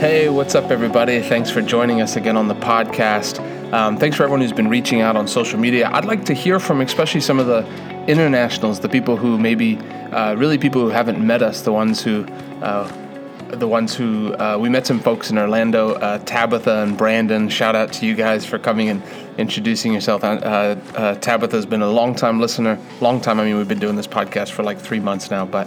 Hey, what's up, everybody? Thanks for joining us again on the podcast. Um, thanks for everyone who's been reaching out on social media. I'd like to hear from, especially some of the internationals, the people who maybe, uh, really people who haven't met us, the ones who uh, the ones who uh, we met some folks in Orlando, uh, Tabitha and Brandon. Shout out to you guys for coming and introducing yourself. Uh, uh Tabitha's been a long time listener, long time. I mean, we've been doing this podcast for like three months now, but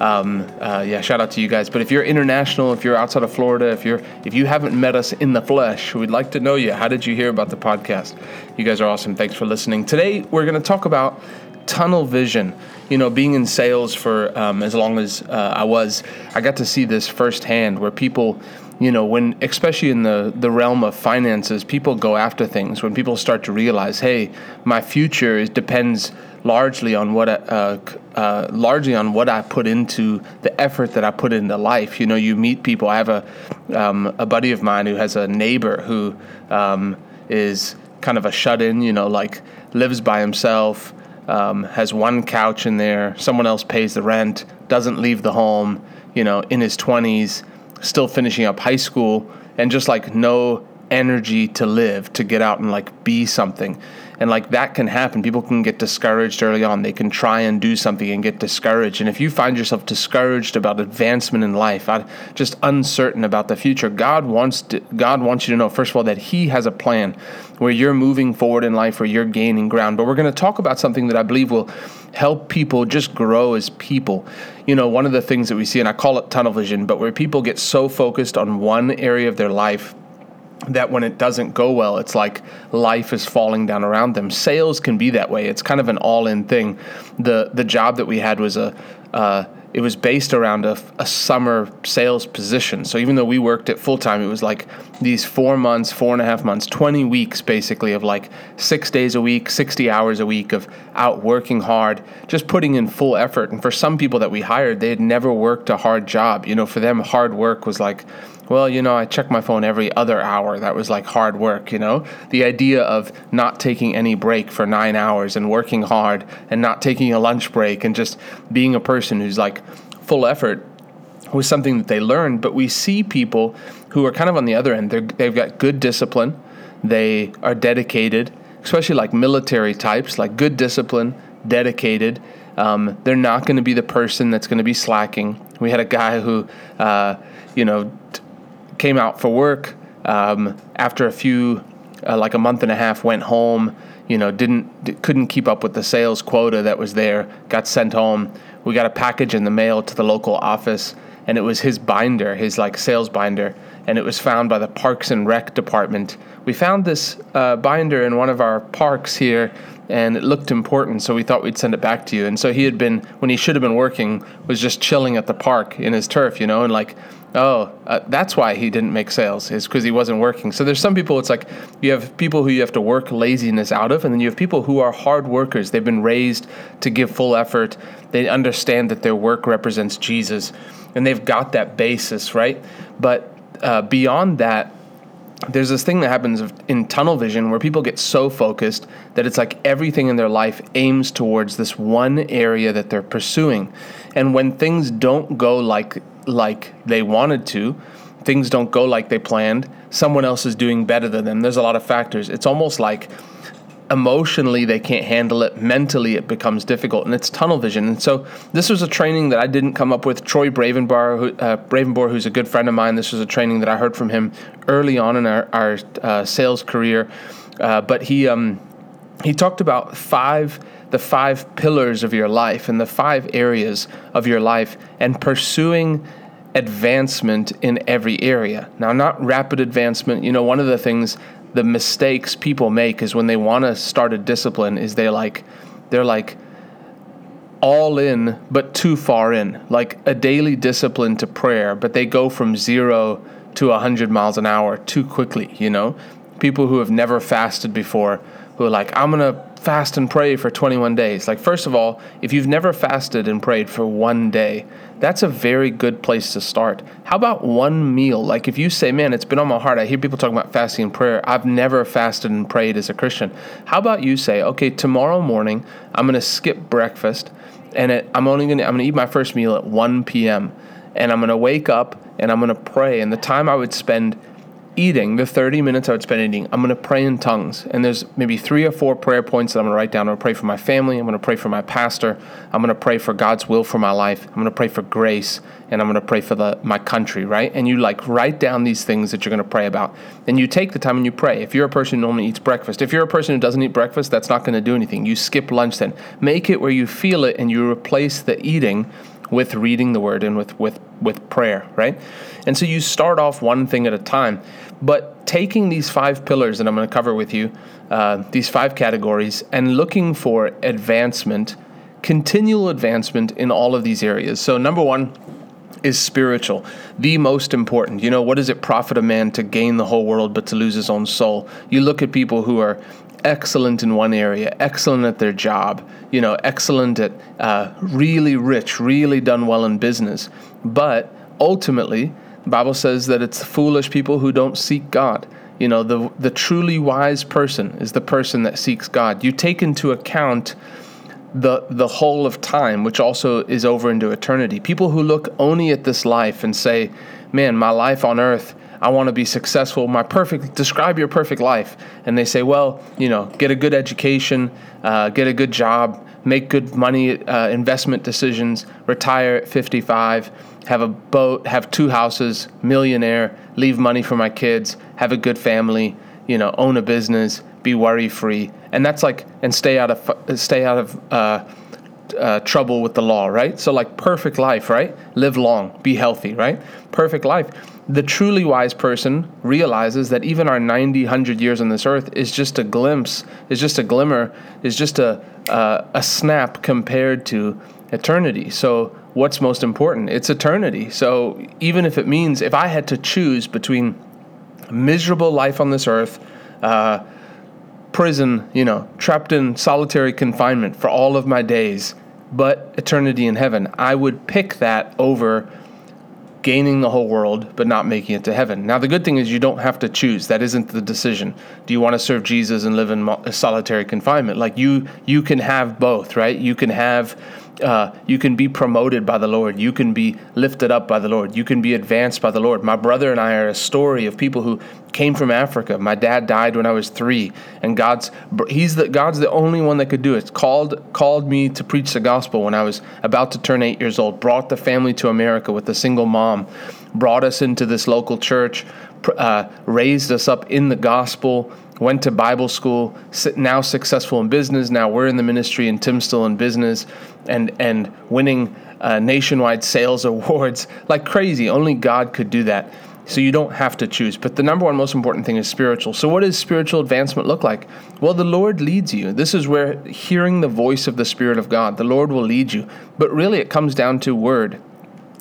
um, uh, yeah, shout out to you guys. But if you're international, if you're outside of Florida, if you're if you haven't met us in the flesh, we'd like to know you. How did you hear about the podcast? You guys are awesome. Thanks for listening. Today we're going to talk about tunnel vision. You know, being in sales for um, as long as uh, I was, I got to see this firsthand where people, you know, when especially in the the realm of finances, people go after things. When people start to realize, hey, my future is, depends largely on what I, uh, uh, largely on what I put into the effort that I put into life. You know, you meet people. I have a um, a buddy of mine who has a neighbor who um, is kind of a shut in. You know, like lives by himself um, has one couch in there, someone else pays the rent, doesn't leave the home, you know, in his 20s, still finishing up high school, and just like no energy to live, to get out and like be something. And like that can happen. People can get discouraged early on. They can try and do something and get discouraged. And if you find yourself discouraged about advancement in life, uh, just uncertain about the future, God wants to, God wants you to know first of all that He has a plan where you're moving forward in life, where you're gaining ground. But we're going to talk about something that I believe will help people just grow as people. You know, one of the things that we see, and I call it tunnel vision, but where people get so focused on one area of their life that when it doesn't go well, it's like life is falling down around them. Sales can be that way. It's kind of an all-in thing. the The job that we had was a uh, it was based around a, a summer sales position. So even though we worked it full time, it was like these four months, four and a half months, 20 weeks basically of like six days a week, 60 hours a week of out working hard, just putting in full effort. And for some people that we hired, they had never worked a hard job. You know, for them, hard work was like, well, you know, I check my phone every other hour. That was like hard work, you know? The idea of not taking any break for nine hours and working hard and not taking a lunch break and just being a person who's like full effort was something that they learned. But we see people who are kind of on the other end. they have got good discipline, they are dedicated, especially like military types, like good discipline, dedicated. Um, they're not going to be the person that's going to be slacking. We had a guy who, uh, you know, t- came out for work um, after a few, uh, like a month and a half, went home. You know, didn't couldn't keep up with the sales quota that was there. Got sent home. We got a package in the mail to the local office, and it was his binder, his like sales binder, and it was found by the Parks and Rec department. We found this uh, binder in one of our parks here and it looked important, so we thought we'd send it back to you. And so he had been, when he should have been working, was just chilling at the park in his turf, you know, and like, oh, uh, that's why he didn't make sales, is because he wasn't working. So there's some people, it's like you have people who you have to work laziness out of, and then you have people who are hard workers. They've been raised to give full effort, they understand that their work represents Jesus, and they've got that basis, right? But uh, beyond that, there's this thing that happens in tunnel vision where people get so focused that it's like everything in their life aims towards this one area that they're pursuing. And when things don't go like like they wanted to, things don't go like they planned, someone else is doing better than them. There's a lot of factors. It's almost like emotionally they can't handle it mentally it becomes difficult and it's tunnel vision and so this was a training that i didn't come up with troy bravenbar who, uh, who's a good friend of mine this was a training that i heard from him early on in our, our uh, sales career uh, but he um, he talked about five the five pillars of your life and the five areas of your life and pursuing advancement in every area. Now, not rapid advancement. You know, one of the things the mistakes people make is when they want to start a discipline is they like they're like all in but too far in. Like a daily discipline to prayer but they go from 0 to 100 miles an hour too quickly you know people who have never fasted before who are like i'm going to fast and pray for 21 days. Like, first of all, if you've never fasted and prayed for one day, that's a very good place to start. How about one meal? Like, if you say, man, it's been on my heart, I hear people talking about fasting and prayer. I've never fasted and prayed as a Christian. How about you say, okay, tomorrow morning, I'm going to skip breakfast and it, I'm only going to, I'm going to eat my first meal at 1 p.m and I'm going to wake up and I'm going to pray. And the time I would spend eating, the 30 minutes I would spend eating, I'm going to pray in tongues. And there's maybe three or four prayer points that I'm going to write down. I'm going to pray for my family. I'm going to pray for my pastor. I'm going to pray for God's will for my life. I'm going to pray for grace. And I'm going to pray for the, my country, right? And you like write down these things that you're going to pray about. And you take the time and you pray. If you're a person who normally eats breakfast, if you're a person who doesn't eat breakfast, that's not going to do anything. You skip lunch then. Make it where you feel it and you replace the eating with reading the word and with with with prayer, right? And so you start off one thing at a time. But taking these five pillars that I'm going to cover with you, uh, these five categories, and looking for advancement, continual advancement in all of these areas. So, number one, is spiritual, the most important. You know, what does it profit a man to gain the whole world but to lose his own soul? You look at people who are excellent in one area, excellent at their job, you know, excellent at uh, really rich, really done well in business. But ultimately, Bible says that it's foolish people who don't seek God. You know, the the truly wise person is the person that seeks God. You take into account the the whole of time, which also is over into eternity. People who look only at this life and say, "Man, my life on earth, I want to be successful. My perfect describe your perfect life." And they say, "Well, you know, get a good education, uh, get a good job, make good money uh, investment decisions, retire at 55." Have a boat, have two houses, millionaire, leave money for my kids, have a good family, you know, own a business, be worry free, and that's like and stay out of stay out of uh, uh, trouble with the law, right? So like perfect life, right? Live long, be healthy, right? Perfect life. The truly wise person realizes that even our 90, 100 years on this earth is just a glimpse, is just a glimmer, is just a uh, a snap compared to eternity. So what's most important? It's eternity. So even if it means if I had to choose between miserable life on this earth, uh, prison, you know, trapped in solitary confinement for all of my days, but eternity in heaven, I would pick that over gaining the whole world but not making it to heaven. Now, the good thing is you don't have to choose. That isn't the decision. Do you want to serve Jesus and live in solitary confinement? Like you, you can have both, right? You can have uh, you can be promoted by the Lord. You can be lifted up by the Lord. You can be advanced by the Lord. My brother and I are a story of people who came from Africa. My dad died when I was three, and God's he's the God's the only one that could do it. Called called me to preach the gospel when I was about to turn eight years old. Brought the family to America with a single mom. Brought us into this local church. Uh, raised us up in the gospel went to Bible school, now successful in business. Now we're in the ministry, and Tim's still in business, and and winning uh, nationwide sales awards like crazy. Only God could do that. So you don't have to choose. But the number one most important thing is spiritual. So what does spiritual advancement look like? Well, the Lord leads you. This is where hearing the voice of the Spirit of God, the Lord will lead you. But really, it comes down to word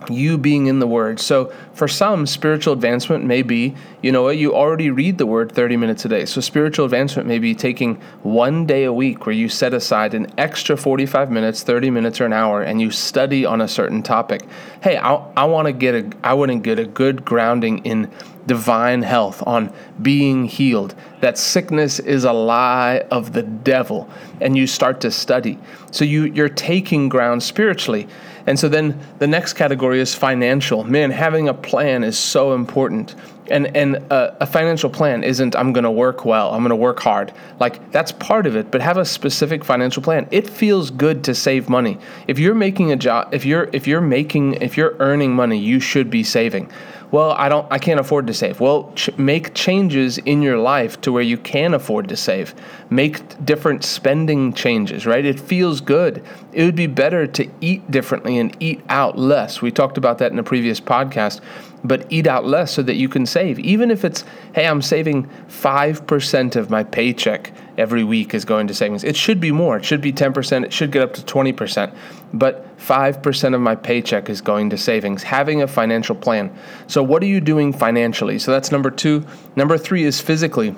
you being in the word. So for some, spiritual advancement may be, you know what, you already read the word 30 minutes a day. So spiritual advancement may be taking one day a week where you set aside an extra 45 minutes, 30 minutes or an hour and you study on a certain topic. Hey, I, I want to get a I want to get a good grounding in divine health, on being healed, that sickness is a lie of the devil, and you start to study. So you, you're taking ground spiritually. And so then the next category is financial. Man, having a plan is so important. And and a, a financial plan isn't I'm going to work well, I'm going to work hard. Like that's part of it, but have a specific financial plan. It feels good to save money. If you're making a job, if you're if you're making if you're earning money, you should be saving. Well i don't i can't afford to save. Well ch- make changes in your life to where you can afford to save. Make different spending changes right? It feels good. It would be better to eat differently and eat out less. We talked about that in a previous podcast but eat out less so that you can save. Even if it's, hey, I'm saving 5% of my paycheck every week is going to savings. It should be more. It should be 10%. It should get up to 20%. But 5% of my paycheck is going to savings. Having a financial plan. So, what are you doing financially? So, that's number two. Number three is physically.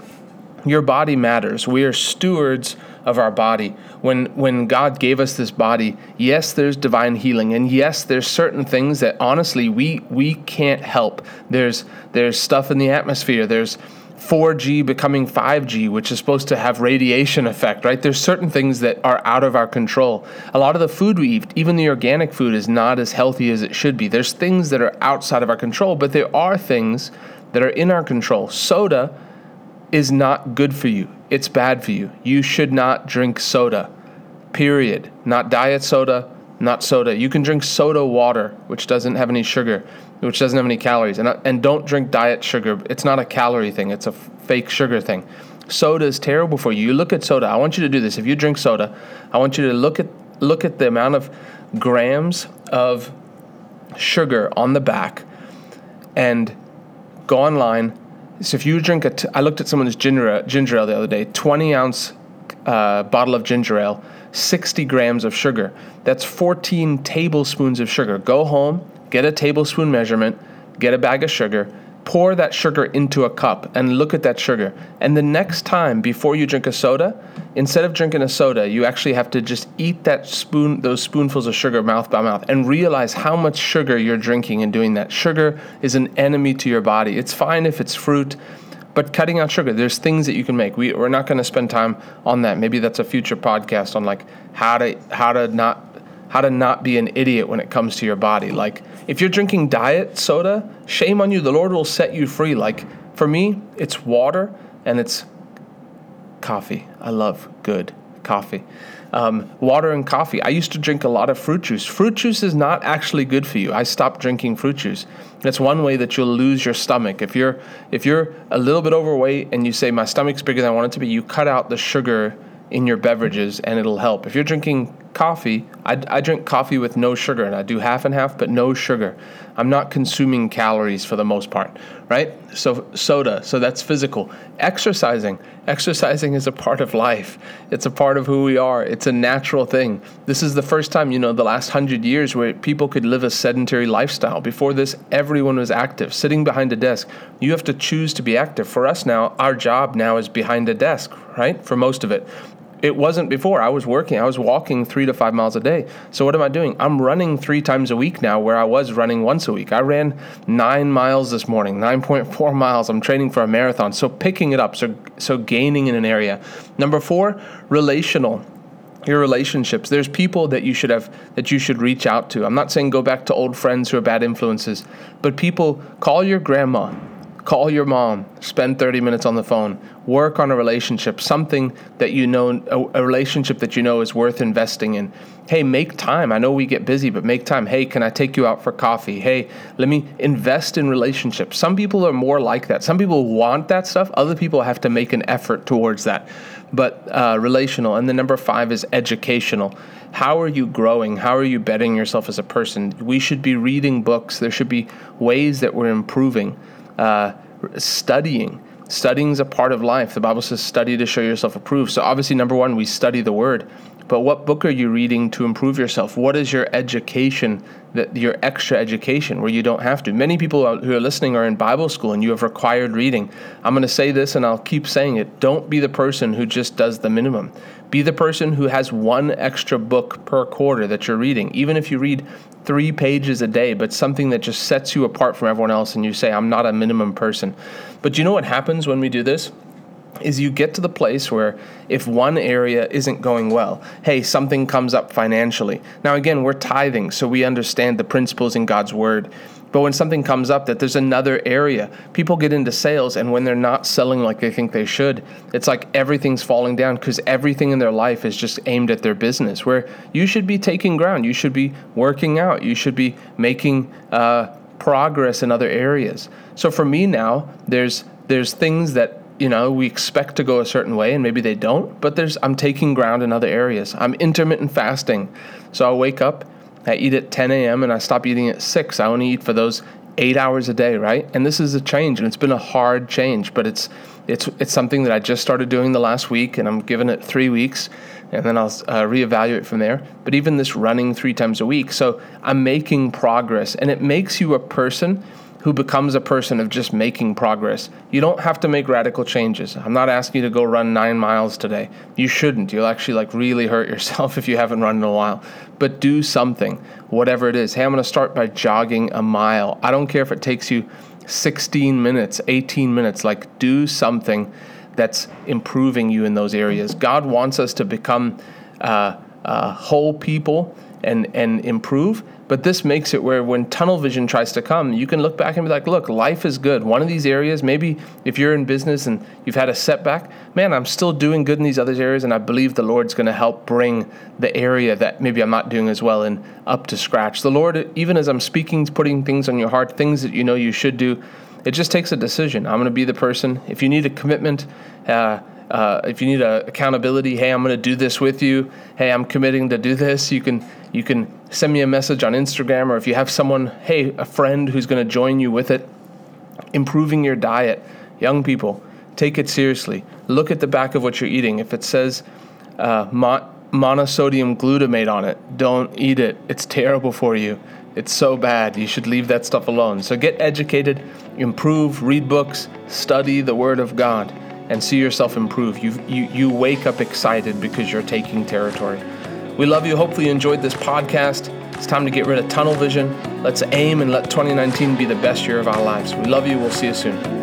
Your body matters. We are stewards of our body. When when God gave us this body, yes, there's divine healing, and yes, there's certain things that honestly we we can't help. There's there's stuff in the atmosphere. There's 4G becoming 5G, which is supposed to have radiation effect, right? There's certain things that are out of our control. A lot of the food we eat, even the organic food, is not as healthy as it should be. There's things that are outside of our control, but there are things that are in our control. Soda is not good for you. It's bad for you. You should not drink soda. Period. Not diet soda, not soda. You can drink soda water, which doesn't have any sugar which doesn't have any calories. And, uh, and don't drink diet sugar. It's not a calorie thing, it's a fake sugar thing. Soda is terrible for you. You look at soda. I want you to do this. If you drink soda, I want you to look at look at the amount of grams of sugar on the back and go online. So if you drink a, t- I looked at someone's ginger, ginger ale the other day, 20 ounce uh, bottle of ginger ale, 60 grams of sugar. That's 14 tablespoons of sugar. Go home, get a tablespoon measurement, get a bag of sugar, pour that sugar into a cup and look at that sugar. And the next time before you drink a soda, instead of drinking a soda, you actually have to just eat that spoon those spoonfuls of sugar mouth by mouth and realize how much sugar you're drinking and doing that. Sugar is an enemy to your body. It's fine if it's fruit, but cutting out sugar, there's things that you can make. We, we're not going to spend time on that. Maybe that's a future podcast on like how to how to not how to not be an idiot when it comes to your body. Like, if you're drinking diet soda, shame on you. The Lord will set you free. Like, for me, it's water and it's coffee. I love good coffee. Um, water and coffee. I used to drink a lot of fruit juice. Fruit juice is not actually good for you. I stopped drinking fruit juice. That's one way that you'll lose your stomach. If you're if you're a little bit overweight and you say my stomach's bigger than I want it to be, you cut out the sugar in your beverages and it'll help. If you're drinking coffee, I, I drink coffee with no sugar and I do half and half, but no sugar. I'm not consuming calories for the most part, right? So, soda, so that's physical. Exercising, exercising is a part of life. It's a part of who we are. It's a natural thing. This is the first time, you know, the last hundred years where people could live a sedentary lifestyle. Before this, everyone was active, sitting behind a desk. You have to choose to be active. For us now, our job now is behind a desk, right? For most of it. It wasn't before. I was working. I was walking three to five miles a day. So what am I doing? I'm running three times a week now, where I was running once a week. I ran nine miles this morning, nine point four miles. I'm training for a marathon. So picking it up. So so gaining in an area. Number four, relational your relationships there's people that you should have that you should reach out to i'm not saying go back to old friends who are bad influences but people call your grandma Call your mom, spend 30 minutes on the phone, work on a relationship, something that you know, a, a, relationship that you know is worth investing in. Hey, make time. I know we get busy, but make time. Hey, can I take you out for coffee? Hey, let me invest in relationships. Some people are more like that. Some people want that stuff, other people have to make an effort towards that. But uh, relational. And the number five is educational how are you growing? How are you bettering yourself as a person? We should be reading books. There should be ways that we're improving uh, studying. Studying is a part of life. The Bible says, study to show yourself approved. So, obviously, number one, we study the Word. But what book are you reading to improve yourself? What is your education, that your extra education, where you don't have to? Many people who are listening are in Bible school and you have required reading. I'm going to say this and I'll keep saying it. Don't be the person who just does the minimum. Be the person who has one extra book per quarter that you're reading. Even if you read three pages a day, but something that just sets you apart from everyone else and you say, I'm not a minimum person. But you know what happens when we do this? Is you get to the place where if one area isn't going well, hey, something comes up financially. Now, again, we're tithing, so we understand the principles in God's word. But when something comes up that there's another area, people get into sales, and when they're not selling like they think they should, it's like everything's falling down because everything in their life is just aimed at their business. Where you should be taking ground, you should be working out, you should be making uh, progress in other areas. So for me now, there's there's things that you know we expect to go a certain way and maybe they don't but there's i'm taking ground in other areas i'm intermittent fasting so i wake up I eat at 10 a.m. and I stop eating at 6. I only eat for those eight hours a day, right? And this is a change, and it's been a hard change, but it's it's it's something that I just started doing the last week, and I'm giving it three weeks, and then I'll uh, reevaluate from there. But even this running three times a week, so I'm making progress, and it makes you a person who becomes a person of just making progress. You don't have to make radical changes. I'm not asking you to go run nine miles today. You shouldn't. You'll actually like really hurt yourself if you haven't run in a while. But do something, whatever it is. Hey, I'm going to start by jogging a mile. I don't care if it takes you 16 minutes, 18 minutes. Like, do something that's improving you in those areas. God wants us to become uh, uh, whole people and and improve. But this makes it where when tunnel vision tries to come, you can look back and be like, look, life is good. One of these areas, maybe if you're in business and you've had a setback, man, I'm still doing good in these other areas, and I believe the Lord's going to help bring the area that maybe I'm not doing as well in up to scratch. The Lord, even as I'm speaking, putting things on your heart, things that you know you should do, it just takes a decision. I'm going to be the person. If you need a commitment, uh, uh, if you need a accountability, hey, I'm going to do this with you. Hey, I'm committing to do this. You can you can send me a message on Instagram, or if you have someone, hey, a friend who's going to join you with it. Improving your diet, young people, take it seriously. Look at the back of what you're eating. If it says uh, mo- monosodium glutamate on it, don't eat it. It's terrible for you. It's so bad. You should leave that stuff alone. So get educated, improve, read books, study the Word of God and see yourself improve. You, you, you wake up excited because you're taking territory. We love you. Hopefully, you enjoyed this podcast. It's time to get rid of tunnel vision. Let's aim and let 2019 be the best year of our lives. We love you. We'll see you soon.